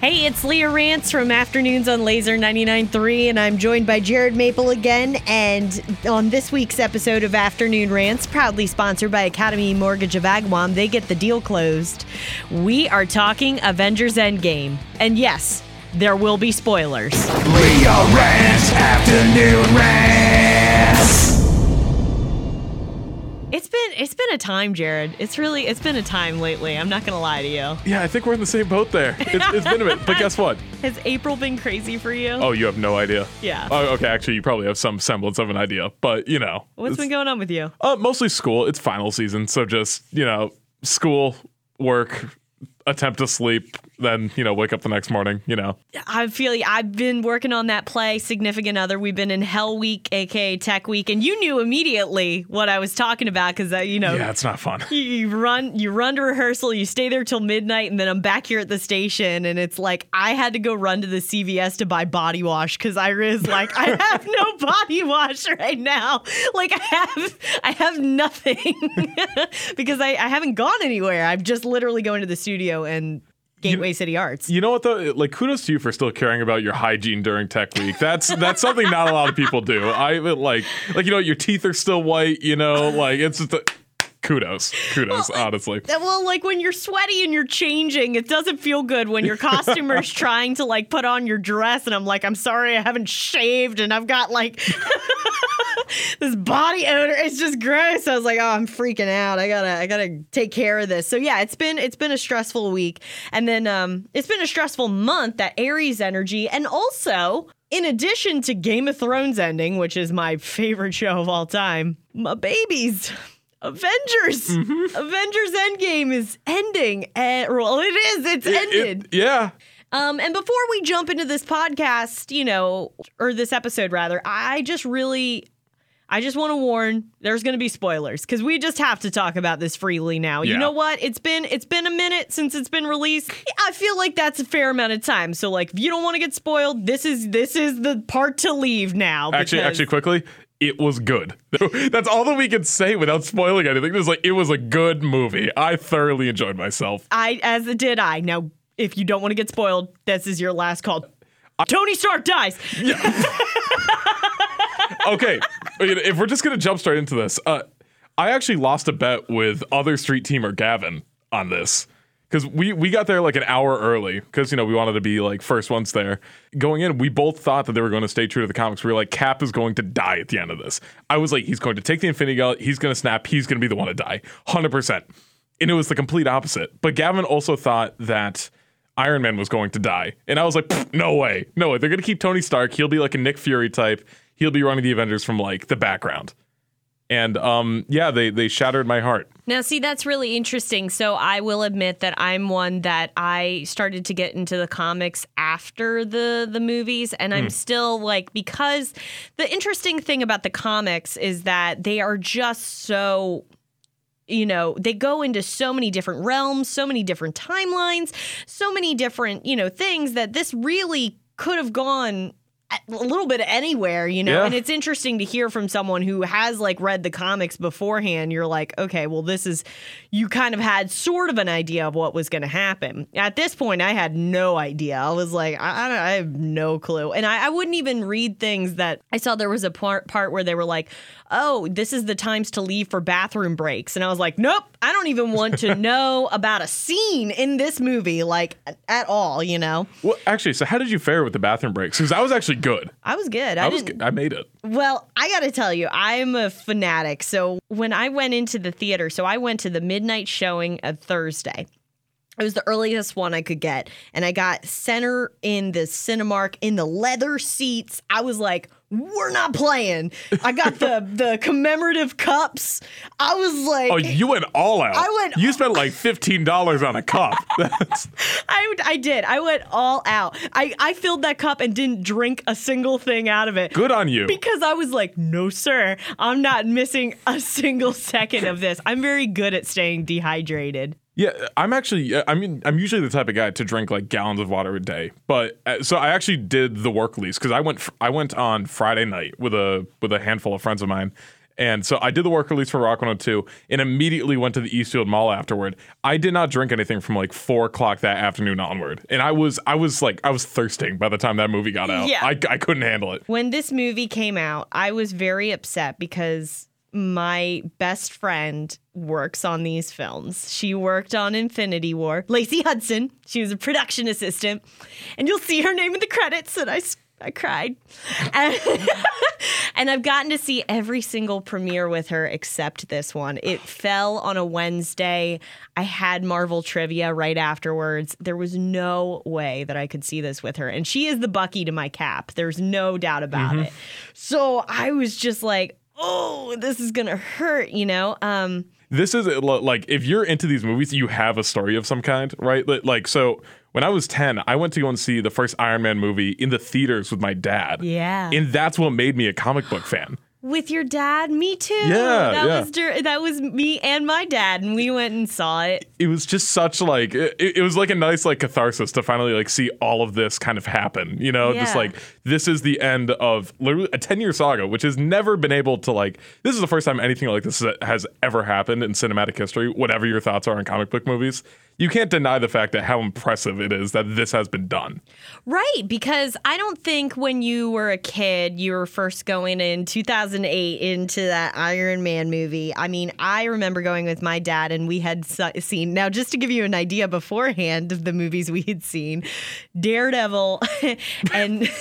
Hey, it's Leah Rance from Afternoons on Lazer 99.3, and I'm joined by Jared Maple again. And on this week's episode of Afternoon Rants, proudly sponsored by Academy Mortgage of Agawam, they get the deal closed. We are talking Avengers Endgame. And yes, there will be spoilers. Leah Rance Afternoon Rants. It's been a time, Jared. It's really it's been a time lately. I'm not gonna lie to you. Yeah, I think we're in the same boat there. It's, it's been a bit, but guess what? Has April been crazy for you? Oh, you have no idea. Yeah. Oh, okay. Actually, you probably have some semblance of an idea, but you know, What's been going on with you? Uh, mostly school. It's final season, so just you know, school, work, attempt to sleep, then you know, wake up the next morning. You know, I feel I've been working on that play, Significant Other. We've been in Hell Week, aka Tech Week, and you knew immediately what I was talking about because uh, you know yeah, it's not fun. you, you run you run to rehearsal, you stay there till midnight, and then I'm back here at the station, and it's like I had to go run to the CVS to buy body wash because I was like I have no body wash right now. Like I have I have nothing because I, I haven't gone anywhere. I'm just literally going to the studio and Gateway City Arts. You know what though? Like, kudos to you for still caring about your hygiene during Tech Week. That's that's something not a lot of people do. I like, like you know, your teeth are still white. You know, like it's just. A, kudos, kudos, honestly. Well, like when you're sweaty and you're changing, it doesn't feel good when your costumer's trying to like put on your dress, and I'm like, I'm sorry, I haven't shaved, and I've got like this body odor. It's just gross. I was like, oh, I'm freaking out. I gotta, I gotta take care of this. So yeah, it's been, it's been a stressful week, and then um, it's been a stressful month. That Aries energy, and also. In addition to Game of Thrones ending, which is my favorite show of all time, my babies. Avengers. Avengers Endgame is ending. And, well, it is. It's It- ended. yeah. um, and before we jump into this podcast, you know, or this episode rather, I just really, I just want to warn. There's going to be spoilers because we just have to talk about this freely now. You know what? It's been it's been a minute since it's been released. I feel like that's a fair amount of time. So like, if you don't want to get spoiled, this is this is the part to leave now. Actually, actually, quickly, it was good. That's all that we can say without spoiling anything. It was like it was a good movie. I thoroughly enjoyed myself. I as did I. Now, if you don't want to get spoiled, this is your last call. Tony Stark dies. Okay, if we're just gonna jump straight into this, uh, I actually lost a bet with other street teamer Gavin on this because we we got there like an hour early because you know we wanted to be like first ones there. Going in, we both thought that they were going to stay true to the comics. We were like, Cap is going to die at the end of this. I was like, he's going to take the Infinity Gauntlet. He's going to snap. He's going to be the one to die, hundred percent. And it was the complete opposite. But Gavin also thought that. Iron Man was going to die. And I was like, no way. No way. They're going to keep Tony Stark. He'll be like a Nick Fury type. He'll be running the Avengers from like the background. And um yeah, they they shattered my heart. Now, see, that's really interesting. So, I will admit that I'm one that I started to get into the comics after the the movies, and I'm still like because the interesting thing about the comics is that they are just so you know they go into so many different realms so many different timelines so many different you know things that this really could have gone a little bit anywhere, you know. Yeah. And it's interesting to hear from someone who has like read the comics beforehand. You're like, okay, well, this is you kind of had sort of an idea of what was going to happen. At this point, I had no idea. I was like, I, I, don't- I have no clue, and I, I wouldn't even read things that I saw. There was a part part where they were like, oh, this is the times to leave for bathroom breaks, and I was like, nope, I don't even want to know about a scene in this movie, like at all. You know, Well, actually, so how did you fare with the bathroom breaks? Because I was actually good. I was good. I, I was good. I made it. Well, I got to tell you, I'm a fanatic. So when I went into the theater, so I went to the midnight showing of Thursday. It was the earliest one I could get. And I got center in the Cinemark in the leather seats. I was like, we're not playing. I got the the commemorative cups. I was like, Oh, you went all out. I went- You spent like fifteen dollars on a cup. That's, I, I did. I went all out. I, I filled that cup and didn't drink a single thing out of it. good on you. Because I was like, no, sir, I'm not missing a single second of this. I'm very good at staying dehydrated. Yeah, I'm actually. I mean, I'm usually the type of guy to drink like gallons of water a day. But uh, so I actually did the work lease because I went. I went on Friday night with a with a handful of friends of mine, And so I did the work release for Rock 102 and immediately went to the Eastfield Mall afterward. I did not drink anything from like four o'clock that afternoon onward. And I was, I was like, I was thirsting by the time that movie got out. Yeah. I, I couldn't handle it. When this movie came out, I was very upset because my best friend works on these films. She worked on Infinity War. Lacey Hudson. She was a production assistant. And you'll see her name in the credits. And I I cried. And, and I've gotten to see every single premiere with her except this one. It fell on a Wednesday. I had Marvel trivia right afterwards. There was no way that I could see this with her. And she is the Bucky to my cap. There's no doubt about mm-hmm. it. So I was just like, oh, this is to hurt, you know? Um, this is uh, like if you're into these movies, you have a story of some kind, right? Like so, when I was ten, I went to go and see the first Iron Man movie in the theaters with my dad. Yeah. and that's what made me a comic book fan. With your dad, me too. Yeah, that yeah. was dur- that was me and my dad, and we went and saw it. It was just such like it, it was like a nice like catharsis to finally like see all of this kind of happen. You know, just like this is the end of literally a ten year saga, which has never been able to like. This is the first time anything like this has ever happened in cinematic history. Whatever your thoughts are on comic book movies, you can't deny the fact that how impressive it is that this has been done. Right, because I don't think when you were a kid, you were first going in 2008 into that Iron Man movie. I mean, I remember going with my dad, and we had seen. Now, just to give you an idea beforehand of the movies we had seen, Daredevil and.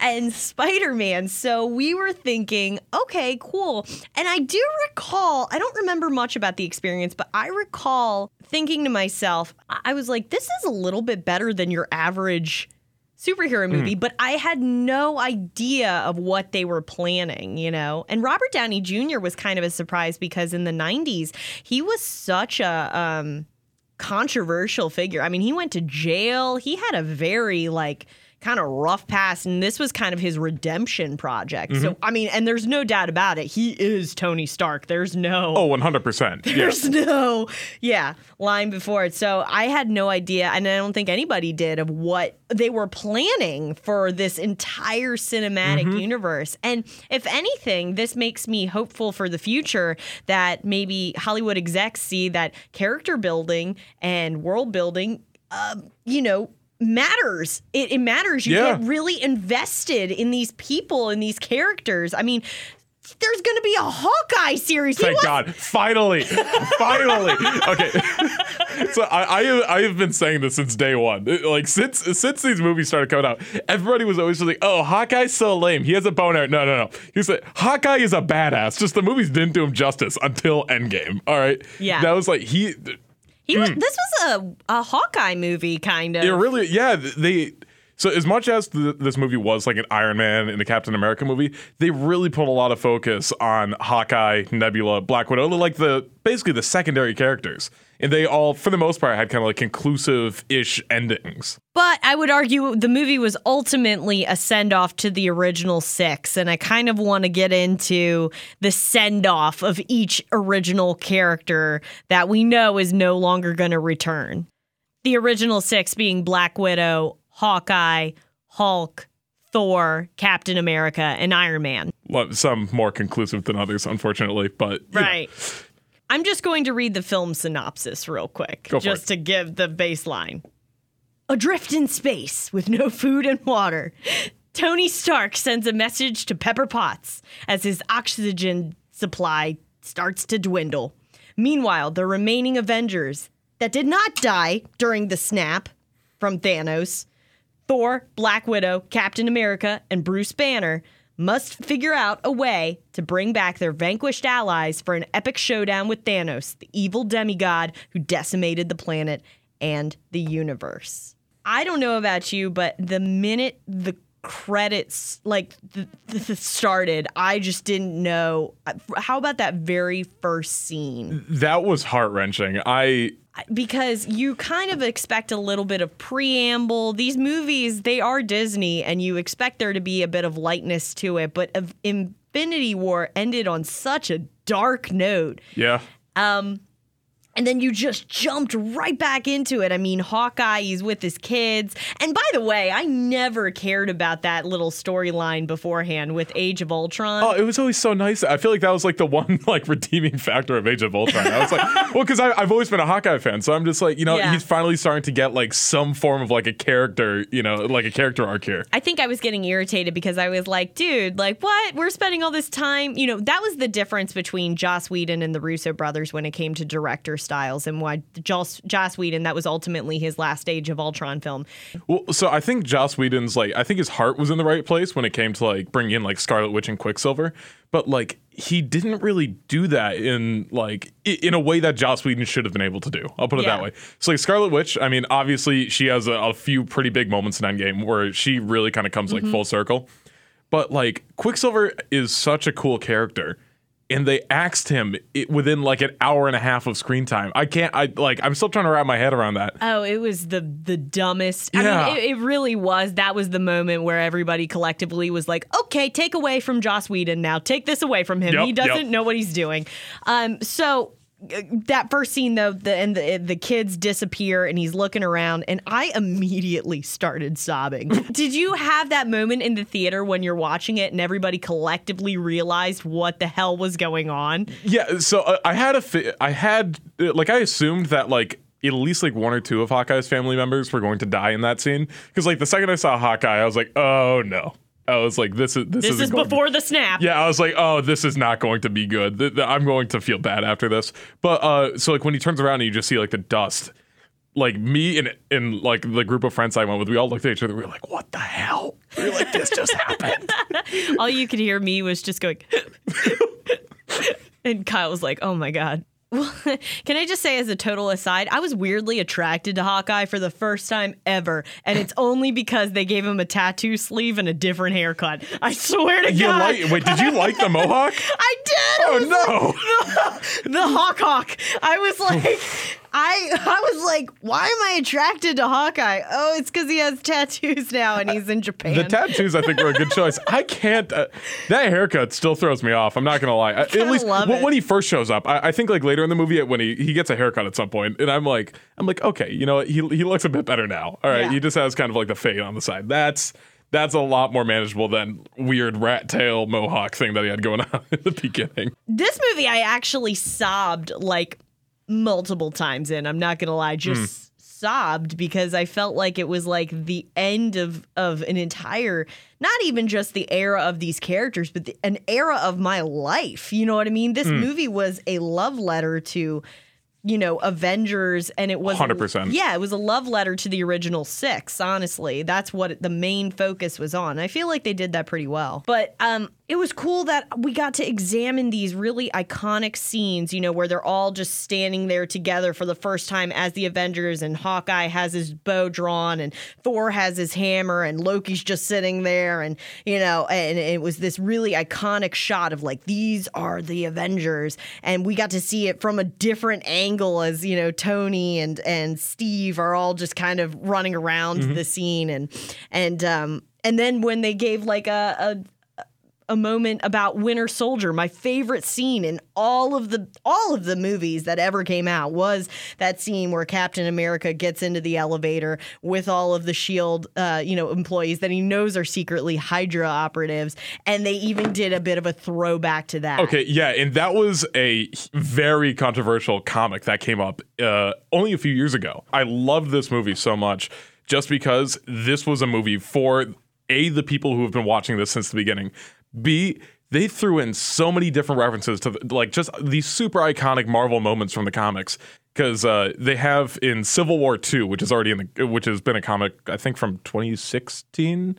and Spider Man. So we were thinking, okay, cool. And I do recall, I don't remember much about the experience, but I recall thinking to myself, I I was like, this is a little bit better than your average superhero movie, but I had no idea of what they were planning, you know? And Robert Downey Jr. was kind of a surprise because in the 90s, he was such a. Um, controversial figure. I mean, he went to jail. He had a very like kind of rough past and this was kind of his redemption project. So, I mean, and there's no doubt about it. He is Tony Stark. There's no Oh, 100%. Yeah. there's no yeah, line before it. So, I had no idea and I don't think anybody did of what they were planning for this entire cinematic universe. And if anything, this makes me hopeful for the future that maybe Hollywood execs see that character building and world building, um, you know, matters. It, it matters. You Yeah. get really invested in these people and these characters. I mean, there's going to be a Hawkeye series. Thank God. Finally. Finally. Okay. so I, I I have been saying this since day one. Like since since these movies started coming out, everybody was always just like, oh, Hawkeye's so lame. He has a boner. No, no, no. He said Hawkeye is a badass. Just the movies didn't do him justice until Endgame. All right. Yeah. That was like he He was, mm. this was a, a Hawkeye movie, kind of. It really, yeah. They so as much as th this movie was like an Iron Man and a Captain America movie, they really put a lot of focus on Hawkeye, Nebula, Black Widow, like the basically the secondary characters, and they all, for the most part, had kind of like conclusive-ish endings. But I would argue the movie was ultimately a send off to the original six. And I kind of want to get into the send off of each original character that we know is no longer going to return. The original six being Black Widow, Hawkeye, Hulk, Thor, Captain America, and Iron Man. Well, Some more conclusive than others, unfortunately, but Right. know. I'm just going to read the film synopsis real quick, just it. to give the baseline. Adrift in space with no food and water, Tony Stark sends a message to Pepper Potts as his oxygen supply starts to dwindle. Meanwhile, the remaining Avengers that did not die during the snap from Thanos Thor, Black Widow, Captain America, and Bruce Banner must figure out a way to bring back their vanquished allies for an epic showdown with Thanos, the evil demigod who decimated the planet and the universe. I don't know about you, but the minute the credits like th- th- started, I just didn't know. How about that very first scene? that was heart wrenching. I because you kind of expect a little bit of preamble. These movies, they are Disney, and you expect there to be a bit of lightness to it. But Infinity War ended on such a dark note. yeah. Um, And then you just jumped right back into it. I mean, Hawkeye, he's with his kids. And by the way, I never cared about that little storyline beforehand with Age of Ultron. Oh, it was always so nice. I feel like that was like the one like redeeming factor of Age of Ultron. I was like, well, because I've always been a Hawkeye fan, so I'm just like, you know, Yeah. he's finally starting to get like some form of like a character, you know, like a character arc here. I think I was getting irritated because I was like, dude, like, what? We're spending all this time. You know, that was the difference between Joss Whedon and the Russo brothers when it came to director styles and why Joss, Joss Whedon, that was ultimately his last Age of Ultron film. Well, so I think Joss Whedon's like, I think his heart was in the right place when it came to like bringing in like Scarlet Witch and Quicksilver, but like he didn't really do that in like in a way that Joss Whedon should have been able to do. I'll put it Yeah. that way. So like Scarlet Witch, I mean, obviously she has a, a few pretty big moments in Endgame where she really kind of comes like mm-hmm. full circle, but like Quicksilver is such a cool character. And they axed him i within like an hour and a half of screen time. I can't. I like. I'm still trying to wrap my head around that. Oh, it was the the dumbest. Yeah. I mean, it, it really was. That was the moment where everybody collectively was like, "Okay, take away from Joss Whedon now. Take this away from him. Yep, he doesn't yep. know what he's doing." Um, so that first scene though, the and the the kids disappear and he's looking around, and I immediately started sobbing. Did you have that moment in the theater when you're watching it and everybody collectively realized what the hell was going on? Yeah, so uh, I had a, fi- I had uh, like I assumed that like at least like one or two of Hawkeye's family members were going to die in that scene because like the second I saw Hawkeye, I was like, oh no, I was like, this is this, This is before the snap. Yeah, I was like, oh, this is not going to be good. Th- th- I'm going to feel bad after this. But uh, so like when he turns around and you just see like the dust, like me and and like the group of friends I went with, we all looked at each other. We were like, what the hell? We were like, this just happened. all you could hear me was just going and kyle was like oh my god well, can I just say, as a total aside, I was weirdly attracted to Hawkeye for the first time ever, and it's only because they gave him a tattoo sleeve and a different haircut. I swear to You God, like? Wait, did you like the mohawk? I did. Oh no! the Hawk Hawk. I was like, I I was like, why am I attracted to Hawkeye? Oh, it's because he has tattoos now and he's in Japan. The tattoos, I think, were a good choice. I can't. Uh, that haircut still throws me off. I'm not gonna lie. I- At least love when, it. when he first shows up, I, I think like later in the movie when he, he gets a haircut at some point, and I'm like, I'm like, okay, you know, what? he he looks a bit better now. All right, Yeah. he just has kind of like the fade on the side. That's that's a lot more manageable than weird rat tail mohawk thing that he had going on in the beginning. this movie I actually sobbed like multiple times in. I'm not gonna lie, just sobbed because I felt like it was like the end of of an entire not even just the era of these characters, but the, an era of my life. You know what I mean? This movie was a love letter to you know Avengers and it was 100%. Yeah, it was a love letter to the original 6, honestly. That's what the main focus was on. I feel like they did that pretty well. But um it was cool that we got to examine these really iconic scenes, you know, where they're all just standing there together for the first time as the Avengers, and Hawkeye has his bow drawn, and Thor has his hammer, and Loki's just sitting there, and, you know, and it was this really iconic shot of like, these are the Avengers. And we got to see it from a different angle as, you know, Tony and, and Steve are all just kind of running around the scene. And, and, um, and then when they gave like a, a a moment about Winter Soldier. My favorite scene in all of the all of the movies that ever came out was that scene where Captain America gets into the elevator with all of the Shield, uh, you know, employees that he knows are secretly Hydra operatives, and they even did a bit of a throwback to that. Okay, yeah, and that was a very controversial comic that came up uh, only a few years ago. I loved this movie so much just because this was a movie for a the people who have been watching this since the beginning. B they threw in so many different references to the, like just these super iconic Marvel moments from the comics because uh, they have in Civil War Two, which is already in the which has been a comic I think from 2016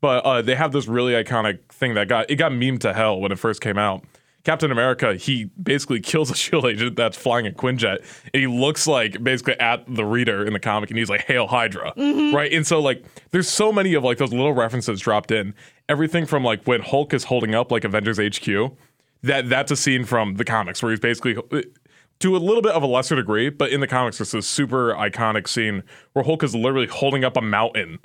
but uh, they have this really iconic thing that got it got memed to hell when it first came out. Captain America, he basically kills a shield agent that's flying a Quinjet, and he looks like basically at the reader in the comic, and he's like, "Hail Hydra!" Right? And so like, there's so many of like those little references dropped in. Everything from like when Hulk is holding up like Avengers HQ, that that's a scene from the comics where he's basically to a little bit of a lesser degree, but in the comics, it's this super iconic scene where Hulk is literally holding up a mountain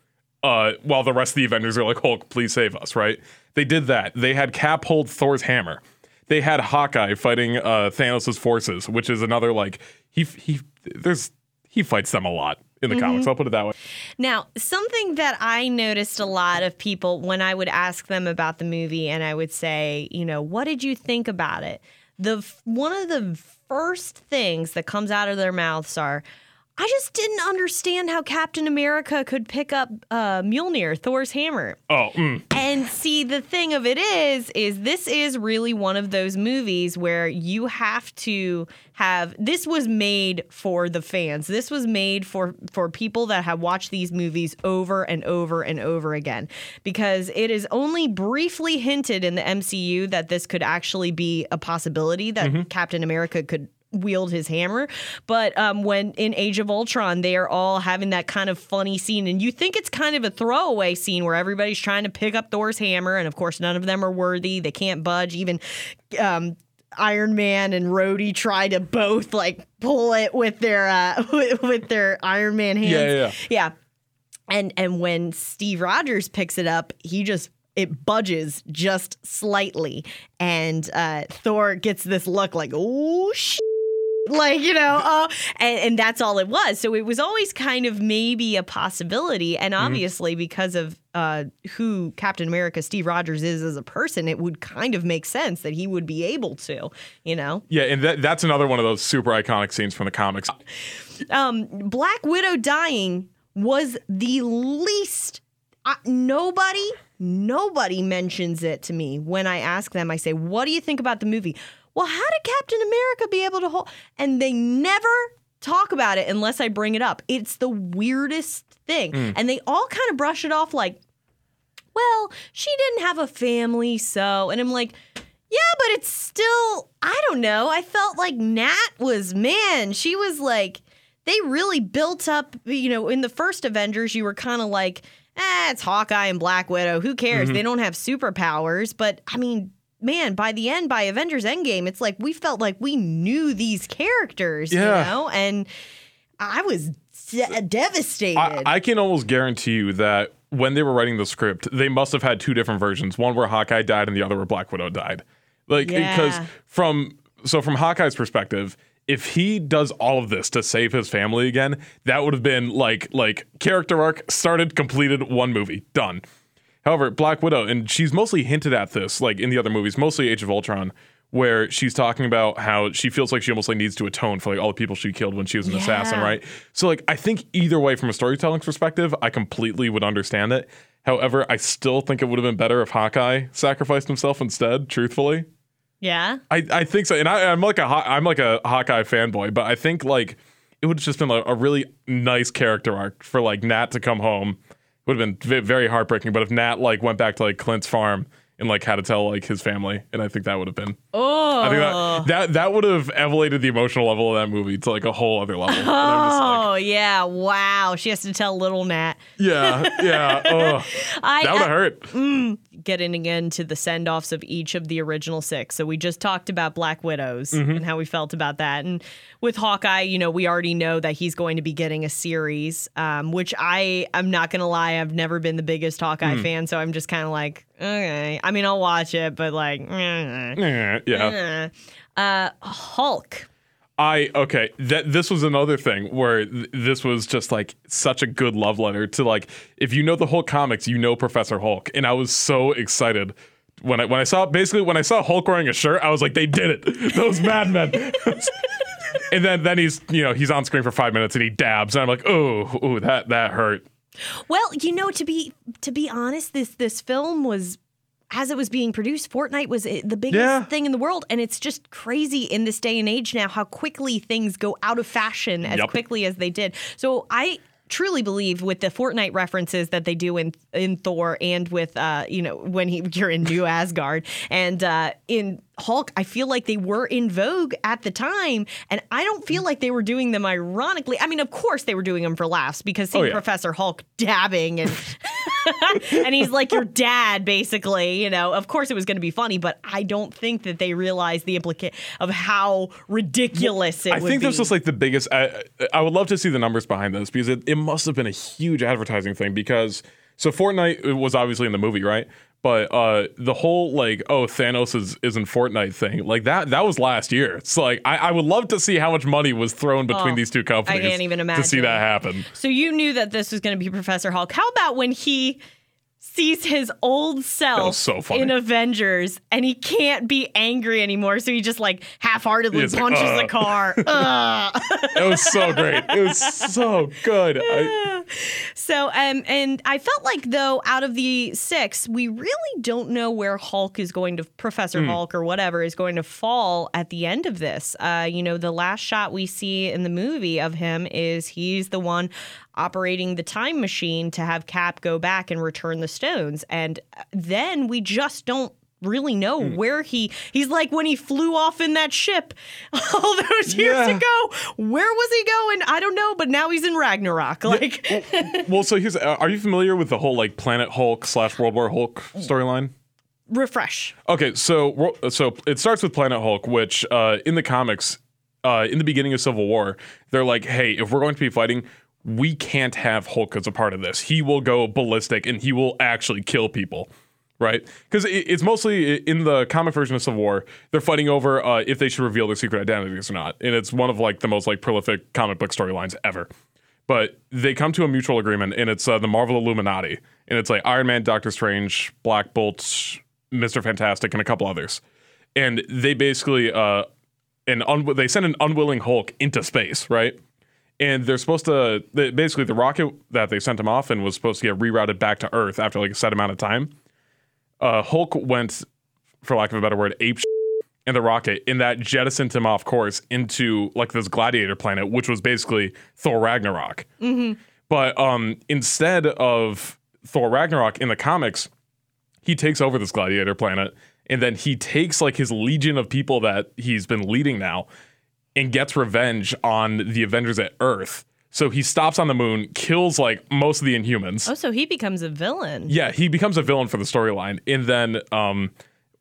uh, while the rest of the Avengers are like, Hulk, please save us, right? They did that. They had Cap hold Thor's hammer. They had Hawkeye fighting uh, Thanos' forces, which is another like he he there's he fights them a lot in the comics. I'll put it that way. Now, something that I noticed a lot of people when I would ask them about the movie and I would say, you know, what did you think about it? The one of the first things that comes out of their mouths are I just didn't understand how Captain America could pick up uh, Mjolnir, Thor's hammer. Oh, mm. And see, the thing of it is, is this is really one of those movies where you have to have. This was made for the fans. This was made for for people that have watched these movies over and over and over again, because it is only briefly hinted in the MCU that this could actually be a possibility that Captain America could wield his hammer. But um, when in Age of Ultron, they are all having that kind of funny scene, and you think it's kind of a throwaway scene where everybody's trying to pick up Thor's hammer, and of course, none of them are worthy. They can't budge. Even um, Iron Man and Rhodey try to both like pull it with their uh, with, with their Iron Man hands. Yeah, yeah, yeah. yeah. And and when Steve Rogers picks it up, he just it budges just slightly, and uh, Thor gets this look like, oh shit like you know uh, and, and that's all it was. So it was always kind of maybe a possibility. And obviously because of uh, who captain america steve rogers is as a person it would kind of make sense that he would be able to you know? Yeah, and that, that's another one of those super iconic scenes from the comics. um, black widow dying was the least uh, nobody nobody mentions it to me when i ask them. I say what do you think about the movie well how did captain america be able to hold and they never talk about it unless i bring it up it's the weirdest thing and they all kind of brush it off like well she didn't have a family so and i'm like yeah, but it's still, I don't know. I felt like Nat was, man, she was like, they really built up, you know, in the first Avengers, you were kind of like, eh, it's Hawkeye and Black Widow. Who cares? They don't have superpowers. But I mean, man, by the end, by Avengers Endgame, it's like we felt like we knew these characters, Yeah. you know? And I was de- devastated. I, I can almost guarantee you that when they were writing the script, they must have had two different versions. One where Hawkeye died and the other where Black Widow died. Like because Yeah. from so from Hawkeye's perspective, if he does all of this to save his family again, that would have been like like character arc started, completed, one movie, done. However, Black Widow, and she's mostly hinted at this, like in the other movies, mostly Age of Ultron, where she's talking about how she feels like she almost like needs to atone for like all the people she killed when she was an assassin, right? So like I think either way from a storytelling perspective, I completely would understand it. However, I still think it would have been better if Hawkeye sacrificed himself instead, truthfully. yeah. I, I think so, and I, I'm like a I'm like a Hawkeye fanboy, but I think like it would have just been like a really nice character arc for like Nat to come home. Would have been very heartbreaking. But if Nat like went back to like Clint's farm and like how to tell like his family, and I think that would have been Oh. I think that that, that would have elevated the emotional level of that movie to like a whole other level. And like, Oh yeah! Wow, she has to tell little Nat. yeah, yeah, ugh. I, that would have hurt. getting again to the send offs of each of the original six. So we just talked about Black Widows Mm-hmm. and how we felt about that. And with Hawkeye, you know, we already know that he's going to be getting a series, um, which I, I'm not going to lie, I've never been the biggest Hawkeye Hmm. fan. So I'm just kind of like, okay. I mean, I'll watch it, but like, yeah. uh, Hulk. I okay. That this was another thing where th- this was just like such a good love letter to like if you know the Hulk comics, you know Professor Hulk, and I was so excited when I when I saw basically when I saw Hulk wearing a shirt, I was like, they did it. Those madmen. and then then he's you know he's on screen for five minutes and he dabs, and I'm like, oh, oh that that hurt. Well, you know, to be to be honest, this this film was as it was being produced, Fortnite was eh, the biggest Yeah. thing in the world, and it's just crazy in this day and age now how quickly things go out of fashion as Yep. quickly as they did. So I truly believe with the Fortnite references that they do in in Thor and with uh you know when he you're in New Asgard and uh in Hulk I feel like they were in vogue at the time and I don't feel mm. like they were doing them ironically I mean of course they were doing them for laughs because seeing Oh, yeah. Professor Hulk dabbing and and he's like your dad basically you know of course it was going to be funny but I don't think that they realized the implicate of how ridiculous it I think be. this was like the biggest. I, I would love to see the numbers behind this because it, it must have been a huge advertising thing. Because so Fortnite was obviously in the movie, right? But uh, the whole like, oh, Thanos is, is in Fortnite thing, like that that was last year. It's like I, I would love to see how much money was thrown between Oh, these two companies. I can't even imagine to see that happen. So you knew that this was going to be Professor Hulk. How about when he sees his old self so in Avengers and he can't be angry anymore, so he just like half-heartedly He's like, punches "Ugh." the car. It was so great. It was so good. I, So, um, and I felt like though, out of the six, we really don't know where Hulk is going to, Professor Hmm. Hulk or whatever, is going to fall at the end of this. Uh, you know, the last shot we see in the movie of him is he's the one operating the time machine to have Cap go back and return the stones, and then we just don't really know Hmm. where he he's like when he flew off in that ship all those years Yeah. ago where was he going i don't know but now he's in ragnarok like well, so here's uh, are you familiar with the whole like Planet Hulk slash World War Hulk storyline? refresh Okay, so so it starts with Planet Hulk, which uh, in the comics, uh, in the beginning of Civil War, they're like, "Hey, if we're going to be fighting, we can't have Hulk as a part of this. He will go ballistic and he will actually kill people." Right? Because it's mostly in the comic version of Civil War, they're fighting over uh, if they should reveal their secret identities or not, and it's one of like the most like prolific comic book storylines ever. But they come to a mutual agreement, and it's uh, the Marvel Illuminati, and it's like Iron Man, Doctor Strange, Black Bolt, Mister Fantastic, and a couple others, and they basically uh, un- they send an unwilling Hulk into space, right? And they're supposed to they, basically the rocket that they sent him off in was supposed to get rerouted back to Earth after like a set amount of time. Uh, Hulk went, for lack of a better word, ape in the rocket, and that jettisoned him off course into like this gladiator planet, which was basically Thor Ragnarok. But um, instead of Thor Ragnarok in the comics, he takes over this gladiator planet, and then he takes like his legion of people that he's been leading now, and gets revenge on the Avengers at Earth. So he stops on the moon, kills like most of the Inhumans. oh so he becomes a villain Yeah, he becomes a villain for the storyline. And then um,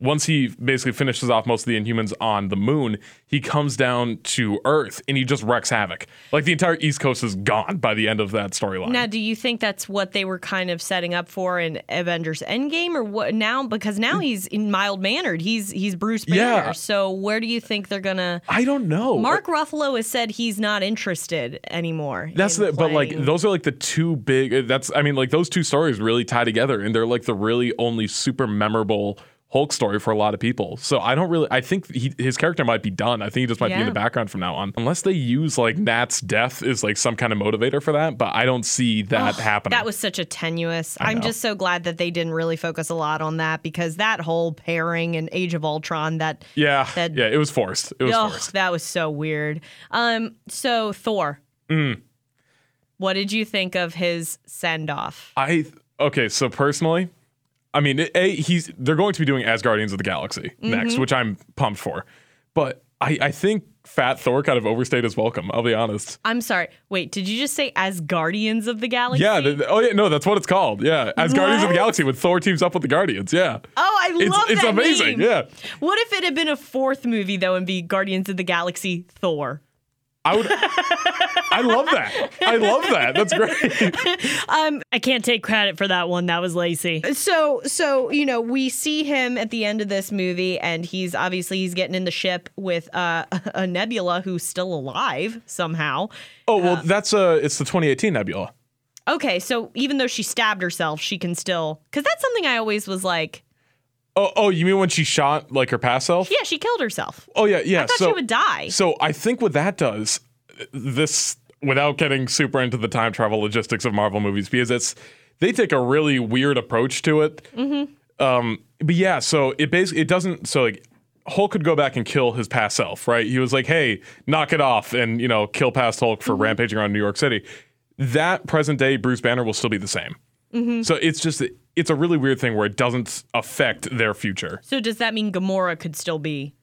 once he basically finishes off most of the Inhumans on the moon, he comes down to Earth and he just wrecks havoc. Like the entire East Coast is gone by the end of that storyline. now do you think that's what they were kind of setting up for in avengers endgame or what now because now mm. he's in mild mannered he's he's bruce banner Yeah. so where do you think they're gonna I don't know. mark ruffalo has said he's not interested anymore That's in the, but like those are like the two big. Uh, that's I mean like those two stories really tie together, and they're like the really only super memorable Hulk story for a lot of people. So I don't really. I think he, his character might be done. I think he just might be in the background from now on, unless they use like Nat's death is like some kind of motivator for that. But I don't see that happening. That was such a tenuous. I'm know. just so glad that they didn't really focus a lot on that because that whole pairing and Age of Ultron that yeah, that- yeah. It was forced. It was ugh, forced. that was so weird. Um so Thor. Mm. What did you think of his send off? I okay. So personally, I mean, a he's they're going to be doing Asgardians of the Galaxy Mm-hmm. next, which I'm pumped for. But I I think Fat Thor kind of overstayed his welcome. I'll be honest. I'm sorry. Wait, did you just say Asgardians of the Galaxy? Yeah. th- th- oh yeah. No, that's what it's called. Yeah. Asgardians of the Galaxy when Thor teams up with the Guardians. Yeah. Oh, I It's love it's that amazing. name. Yeah. What if it had been a fourth movie though and be Guardians of the Galaxy Thor? I would. I love that. I love that. That's great. Um, I can't take credit for that one. That was Lacey. So, so you know, we see him at the end of this movie, and he's obviously he's getting in the ship with uh, a Nebula who's still alive somehow. Oh well, that's uh, it's the 2018 Nebula. Okay, so even though she stabbed herself, she can still because that's something I always was like, Oh, oh, you mean when she shot like her past self? yeah, she killed herself. Oh yeah, yeah. I thought so she would die. So I think what that does, this without getting super into the time travel logistics of Marvel movies, because it's they take a really weird approach to it. Mm-hmm. Um, but yeah, so it basically it doesn't. So like Hulk could go back and kill his past self, right? He was like, "Hey, knock it off," and you know, kill past Hulk for Mm-hmm. rampaging around New York City. That present day Bruce Banner will still be the same. Mm-hmm. So it's just it's a really weird thing where it doesn't affect their future. So does that mean Gamora could still be?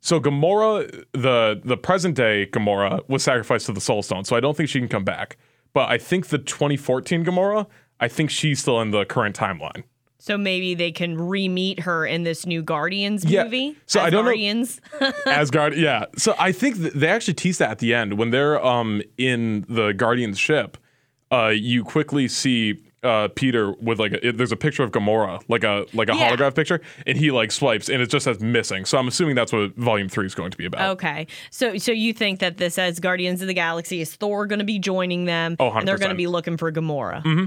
So Gamora, the the present day Gamora was sacrificed to the Soul Stone, so I don't think she can come back. But I think the 2014 Gamora, I think she's still in the current timeline. So maybe they can re-meet her in this new Guardians Yeah. movie. So I don't know- Guardians. Asgard, yeah. So I think th- they actually tease that at the end when they're um in the Guardians ship. Uh, you quickly see uh, Peter with like a, it, there's a picture of Gamora, like a like a Yeah. holograph picture, and he like swipes, and it just says missing. So I'm assuming that's what Volume Three is going to be about. Okay, so so you think that this Asgardians of the Galaxy is Thor going to be joining them, Oh, and they're going to be looking for Gamora. Mm-hmm.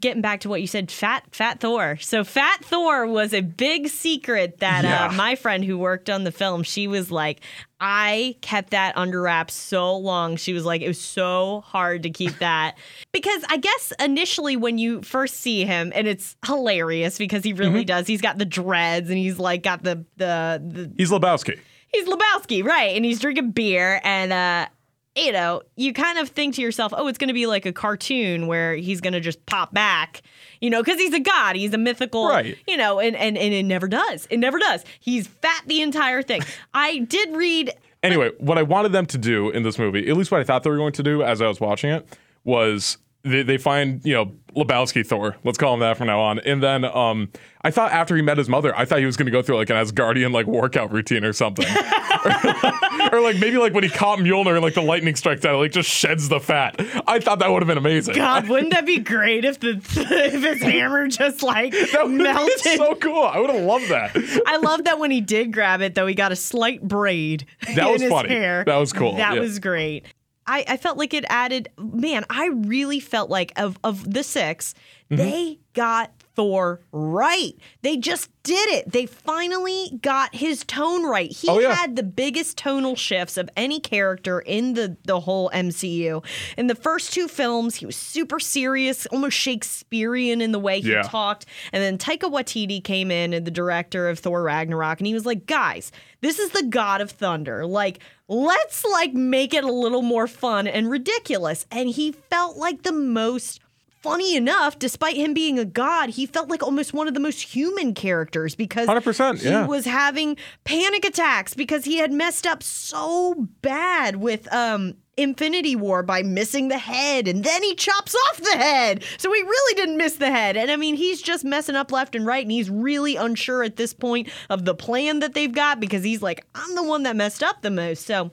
Getting back to what you said, Fat Fat Thor. So Fat Thor was a big secret that Yeah. uh, my friend who worked on the film, she was like, I kept that under wraps so long. She was like, it was so hard to keep that because I guess initially when you first see him, and it's hilarious because he really does. He's got the dreads and he's like got the the the He's Lebowski. he's Lebowski, right? And he's drinking beer, and uh, you know, you kind of think to yourself, oh, it's going to be like a cartoon where he's going to just pop back, you know, because he's a god, he's a mythical, Right. You know, and and and it never does. It never does. He's fat the entire thing. I did read. Anyway, what I wanted them to do in this movie, at least what I thought they were going to do as I was watching it, was they, they find, you know, Lebowski Thor. Let's call him that from now on. And then um, I thought after he met his mother, I thought he was going to go through like an Asgardian like workout routine or something. or like maybe like when he caught Mjolnir and like the lightning strikes out, it, like just sheds the fat. I thought that would have been amazing. God, wouldn't that be great if the if his hammer just like that melted? been so cool. I would have loved that. I love that when he did grab it, though, he got a slight braid That in was his funny. hair. That was cool, That yeah. was great. I, I felt like it added, man, I really felt like of, of the 6 Mm-hmm. they got Thor right. They just did it. They finally got his tone right. He Oh, yeah. had the biggest tonal shifts of any character in the, the whole MCU. In the first two films, he was super serious, almost Shakespearean in the way he Yeah. talked. And then Taika Waititi came in, and the director of Thor Ragnarok, and he was like, "Guys, this is the God of Thunder. Like, let's like make it a little more fun and ridiculous." And he felt like the most funny enough, despite him being a god, he felt like almost one of the most human characters because 100%, he yeah. was having panic attacks because he had messed up so bad with um Infinity War by missing the head and then he chops off the head. So he really didn't miss the head. And I mean, he's just messing up left and right and he's really unsure at this point of the plan that they've got because he's like, I'm the one that messed up the most. So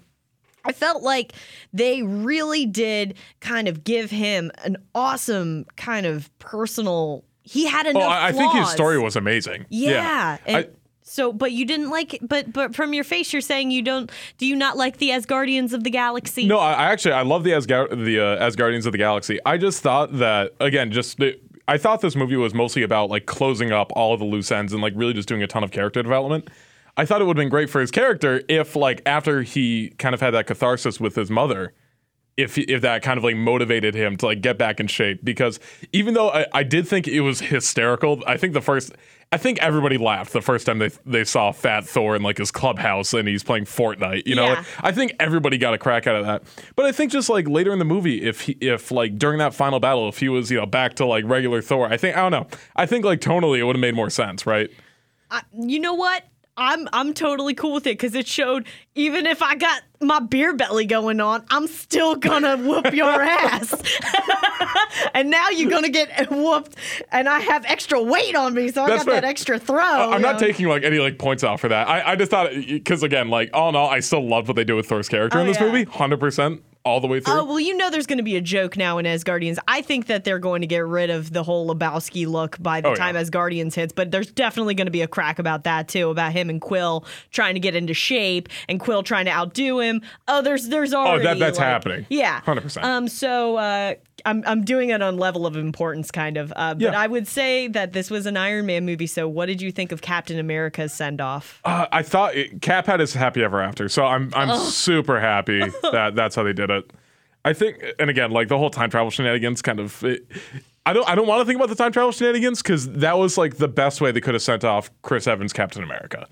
I felt like they really did kind of give him an awesome kind of personal. He had Oh, enough. I, I think his story was amazing. Yeah. And I- so, but you didn't like, but but from your face, you're saying you don't. Do you not like the Asgardians of the Galaxy? No, I, I actually I love the Asgard the uh, Asgardians of the Galaxy. I just thought that again, just the, I thought this movie was mostly about like closing up all of the loose ends and like really just doing a ton of character development. I thought it would have been great for his character if like after he kind of had that catharsis with his mother, if if that kind of like motivated him to like get back in shape. Because even though I, I did think it was hysterical i think the first i think everybody laughed the first time they they saw fat thor in like his clubhouse and he's playing fortnite you know? Yeah. I think everybody got a crack out of that. But i think just like later in the movie if he if like during that final battle if he was you know back to like regular thor i think i don't know. I think like tonally it would have made more sense right? I, you know what? I'm I'm totally cool with it because it showed even if I got my beer belly going on, I'm still gonna whoop your ass. and now you're gonna get whooped, and I have extra weight on me, so I That's got that extra throw. I'm not know? taking like any like points out for that. I, I just thought because again, like all in all, I still love what they do with Thor's character oh, in Oh, this yeah. movie, hundred percent all the way through. Oh well, you know there's going to be a joke now in Asgardians. I think that they're going to get rid of the whole Lebowski look by the Oh, time yeah. Asgardians hits, but there's definitely going to be a crack about that too, about him and Quill trying to get into shape and Quill trying to outdo him. Oh, there's there's already oh that, that's like- happening. Yeah, 100%. Um, so uh, I'm I'm doing it on level of importance, kind of. Uh, but Yeah. I would say that this was an Iron Man movie. So what did you think of Captain America's send off? Uh, I thought it, Cap had his happy ever after, so I'm I'm super happy that that's how they did it. I think, and again, like the whole time travel shenanigans, kind of. It, I don't I don't want to think about the time travel shenanigans because that was like the best way they could have sent off Chris Evans Captain America.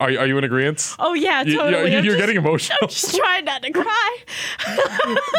Are you, are you in agreement? Oh yeah, totally. You're, I'm you're just- getting emotional. Just trying not to cry.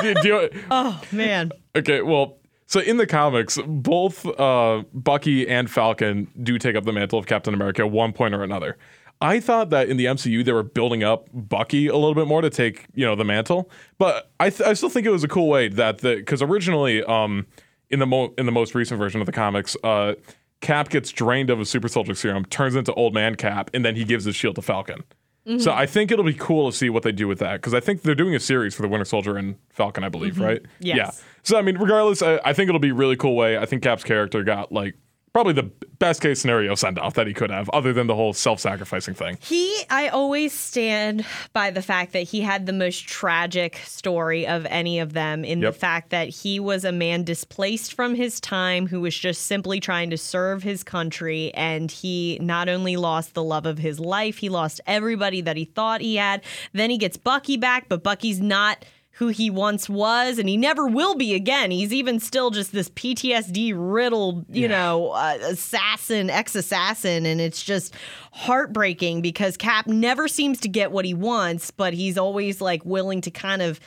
Do- do you- Oh man. Okay, well, so in the comics, both uh, Bucky and Falcon do take up the mantle of Captain America at one point or another. I thought that in the MCU they were building up Bucky a little bit more to take you know the mantle, but I, th- I still think it was a cool way that the because originally um in the mo- in the most recent version of the comics uh Cap gets drained of a super soldier serum, turns into old man Cap, and then he gives his shield to Falcon. So mm-hmm. I think it'll be cool to see what they do with that because I think they're doing a series for the Winter Soldier and Falcon, I believe, mm-hmm. right? Yes. Yeah. So I mean, regardless, I, I think it'll be a really cool way. I think Cap's character got like probably the best case scenario send off that he could have, other than the whole self sacrificing thing. He, I always stand by the fact that he had the most tragic story of any of them in Yep. the fact that he was a man displaced from his time who was just simply trying to serve his country. And he not only lost the love of his life, he lost everybody that he thought he had. Then he gets Bucky back, but Bucky's not who he once was and he never will be again. He's even still just this PTSD riddled, you know, uh, assassin, ex assassin. And it's just heartbreaking because Cap never seems to get what he wants, but he's always like willing to kind of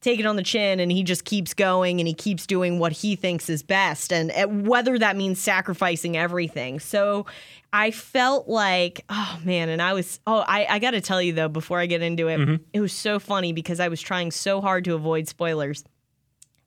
take it on the chin and he just keeps going and he keeps doing what he thinks is best and uh, whether that means sacrificing everything so i felt like oh man and i was oh i, I gotta tell you though before i get into it mm-hmm. it was so funny because i was trying so hard to avoid spoilers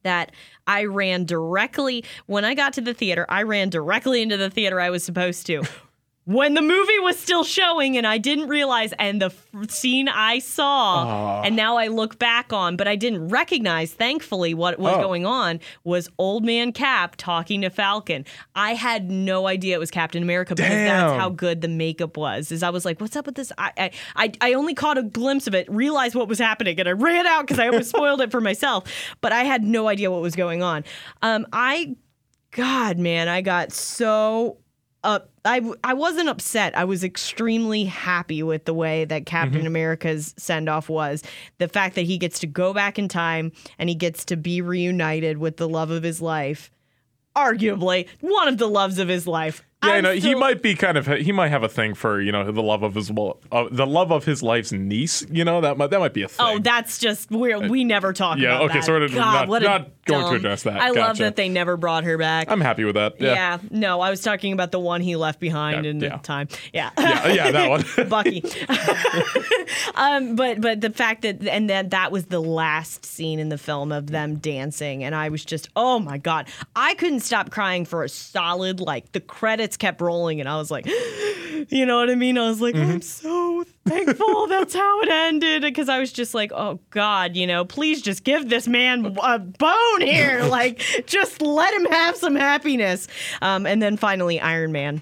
that I ran directly when I got to the theater. I ran directly into the theater I was supposed to. When the movie was still showing, and I didn't realize, and the f- scene I saw, and now I look back on, but I didn't recognize, thankfully, what was Oh. going on was Old Man Cap talking to Falcon. I had no idea it was Captain America because that's Damn. how good the makeup was. Is I was like, "What's up with this?" I I, I, I only caught a glimpse of it, realized what was happening, and I ran out because I almost spoiled it for myself. But I had no idea what was going on. Um, I, God, man, I got so I I wasn't upset. I was extremely happy with the way that Captain mm-hmm. America's send off was. The fact that he gets to go back in time and he gets to be reunited with the love of his life. Arguably, one of the loves of his life. Yeah, I'm no, he might be kind of he might have a thing for you know the love of his well, uh, the love of his life's niece. You know that might that might be a thing. Oh, that's just we we never talk about that. yeah, okay, that. so we're God, not- not going to address that. I love that they never brought her back. I'm happy with that. yeah. Yeah, no, I was talking about the one he left behind Yeah, in the time. Yeah, yeah, yeah, that one. Bucky. um, but but the fact that and that that was the last scene in the film of them dancing, and I was just oh my god, I couldn't stop crying for a solid like the credits kept rolling, and I was like, you know what I mean? I was like, I'm so thankful that's how it ended because I was just like, oh god, you know, please just give this man a bone here, like just let him have some happiness. Um, and then finally, Iron Man.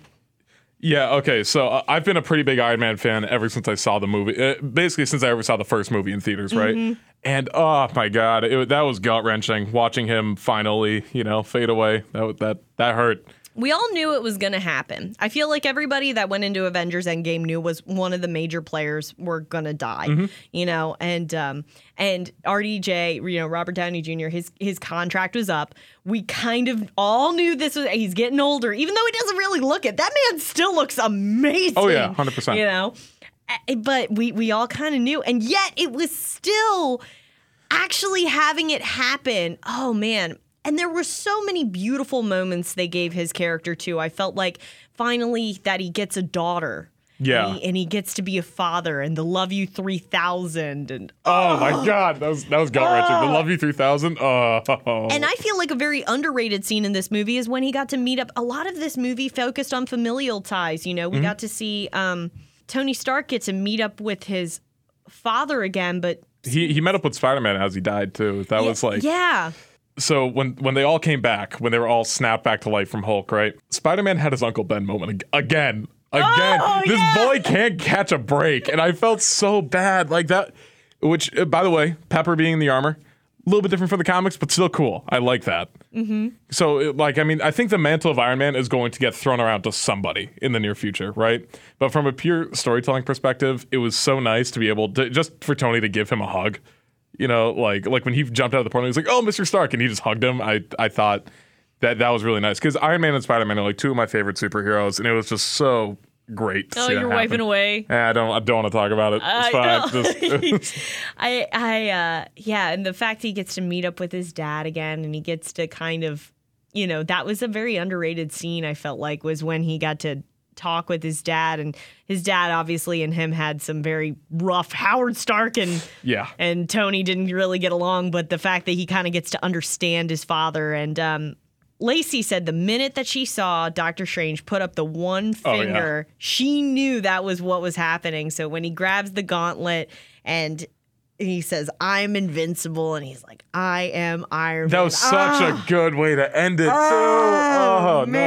Yeah, okay. So uh, I've been a pretty big Iron Man fan ever since I saw the movie. Uh, basically, since I ever saw the first movie in theaters, right? Mm-hmm. And oh my god, it, that was gut wrenching watching him finally, you know, fade away. That that that hurt. We all knew it was going to happen. I feel like everybody that went into Avengers Endgame knew was one of the major players were going to die. Mm-hmm. You know, and um and RDJ, you know, Robert Downey Jr. his his contract was up. We kind of all knew this was he's getting older, even though he doesn't really look it. That man still looks amazing. Oh, yeah, 100%. You know, Uh, but we we all kind of knew, and yet it was still actually having it happen. Oh man. And there were so many beautiful moments they gave his character too. I felt like finally that he gets a daughter. Yeah. And he, and he gets to be a father and the Love You 3000 and Oh my god, that was that was gut wrenching. The Love You Three Thousand. Oh, And I feel like a very underrated scene in this movie is when he got to meet up. A lot of this movie focused on familial ties. You know, we got to see um, Tony Stark get to meet up with his father again, but he he met up with Spider Man as he died too. That was like yeah, so when when they all came back, when they were all snapped back to life from Hulk, right? Spider Man had his Uncle Ben moment again. Again, Oh, this yeah. boy can't catch a break, and I felt so bad like that. Which, uh, by the way, Pepper being in the armor, a little bit different from the comics, but still cool. I like that. Mm-hmm. So, it- like, I mean, I think the mantle of Iron Man is going to get thrown around to somebody in the near future, right? But from a pure storytelling perspective, it was so nice to be able to just for Tony to give him a hug. You know, like like when he jumped out of the portal, he was like, "Oh, Mr. Stark," and he just hugged him. I I thought that that was really nice because Iron Man and Spider Man are like two of my favorite superheroes, and it was just so great. to Oh, you're wiping away. Eh, I don't I don't want to talk about it. It's I fine. I, I, uh, yeah, and the fact he gets to meet up with his dad again, and he gets to kind of, you know, that was a very underrated scene. I felt like was when he got to talk with his dad, and his dad obviously and him had some very rough. Howard Stark and yeah. and Tony didn't really get along, but the fact that he kind of gets to understand his father and um, Lacey said the minute that she saw Doctor Strange put up the one Oh, yeah. finger, she knew that was what was happening. So when he grabs the gauntlet and he says, I'm invincible, and he's like, I am Iron That Man. was such Ah! a good way to end it. too. Oh, Oh, no.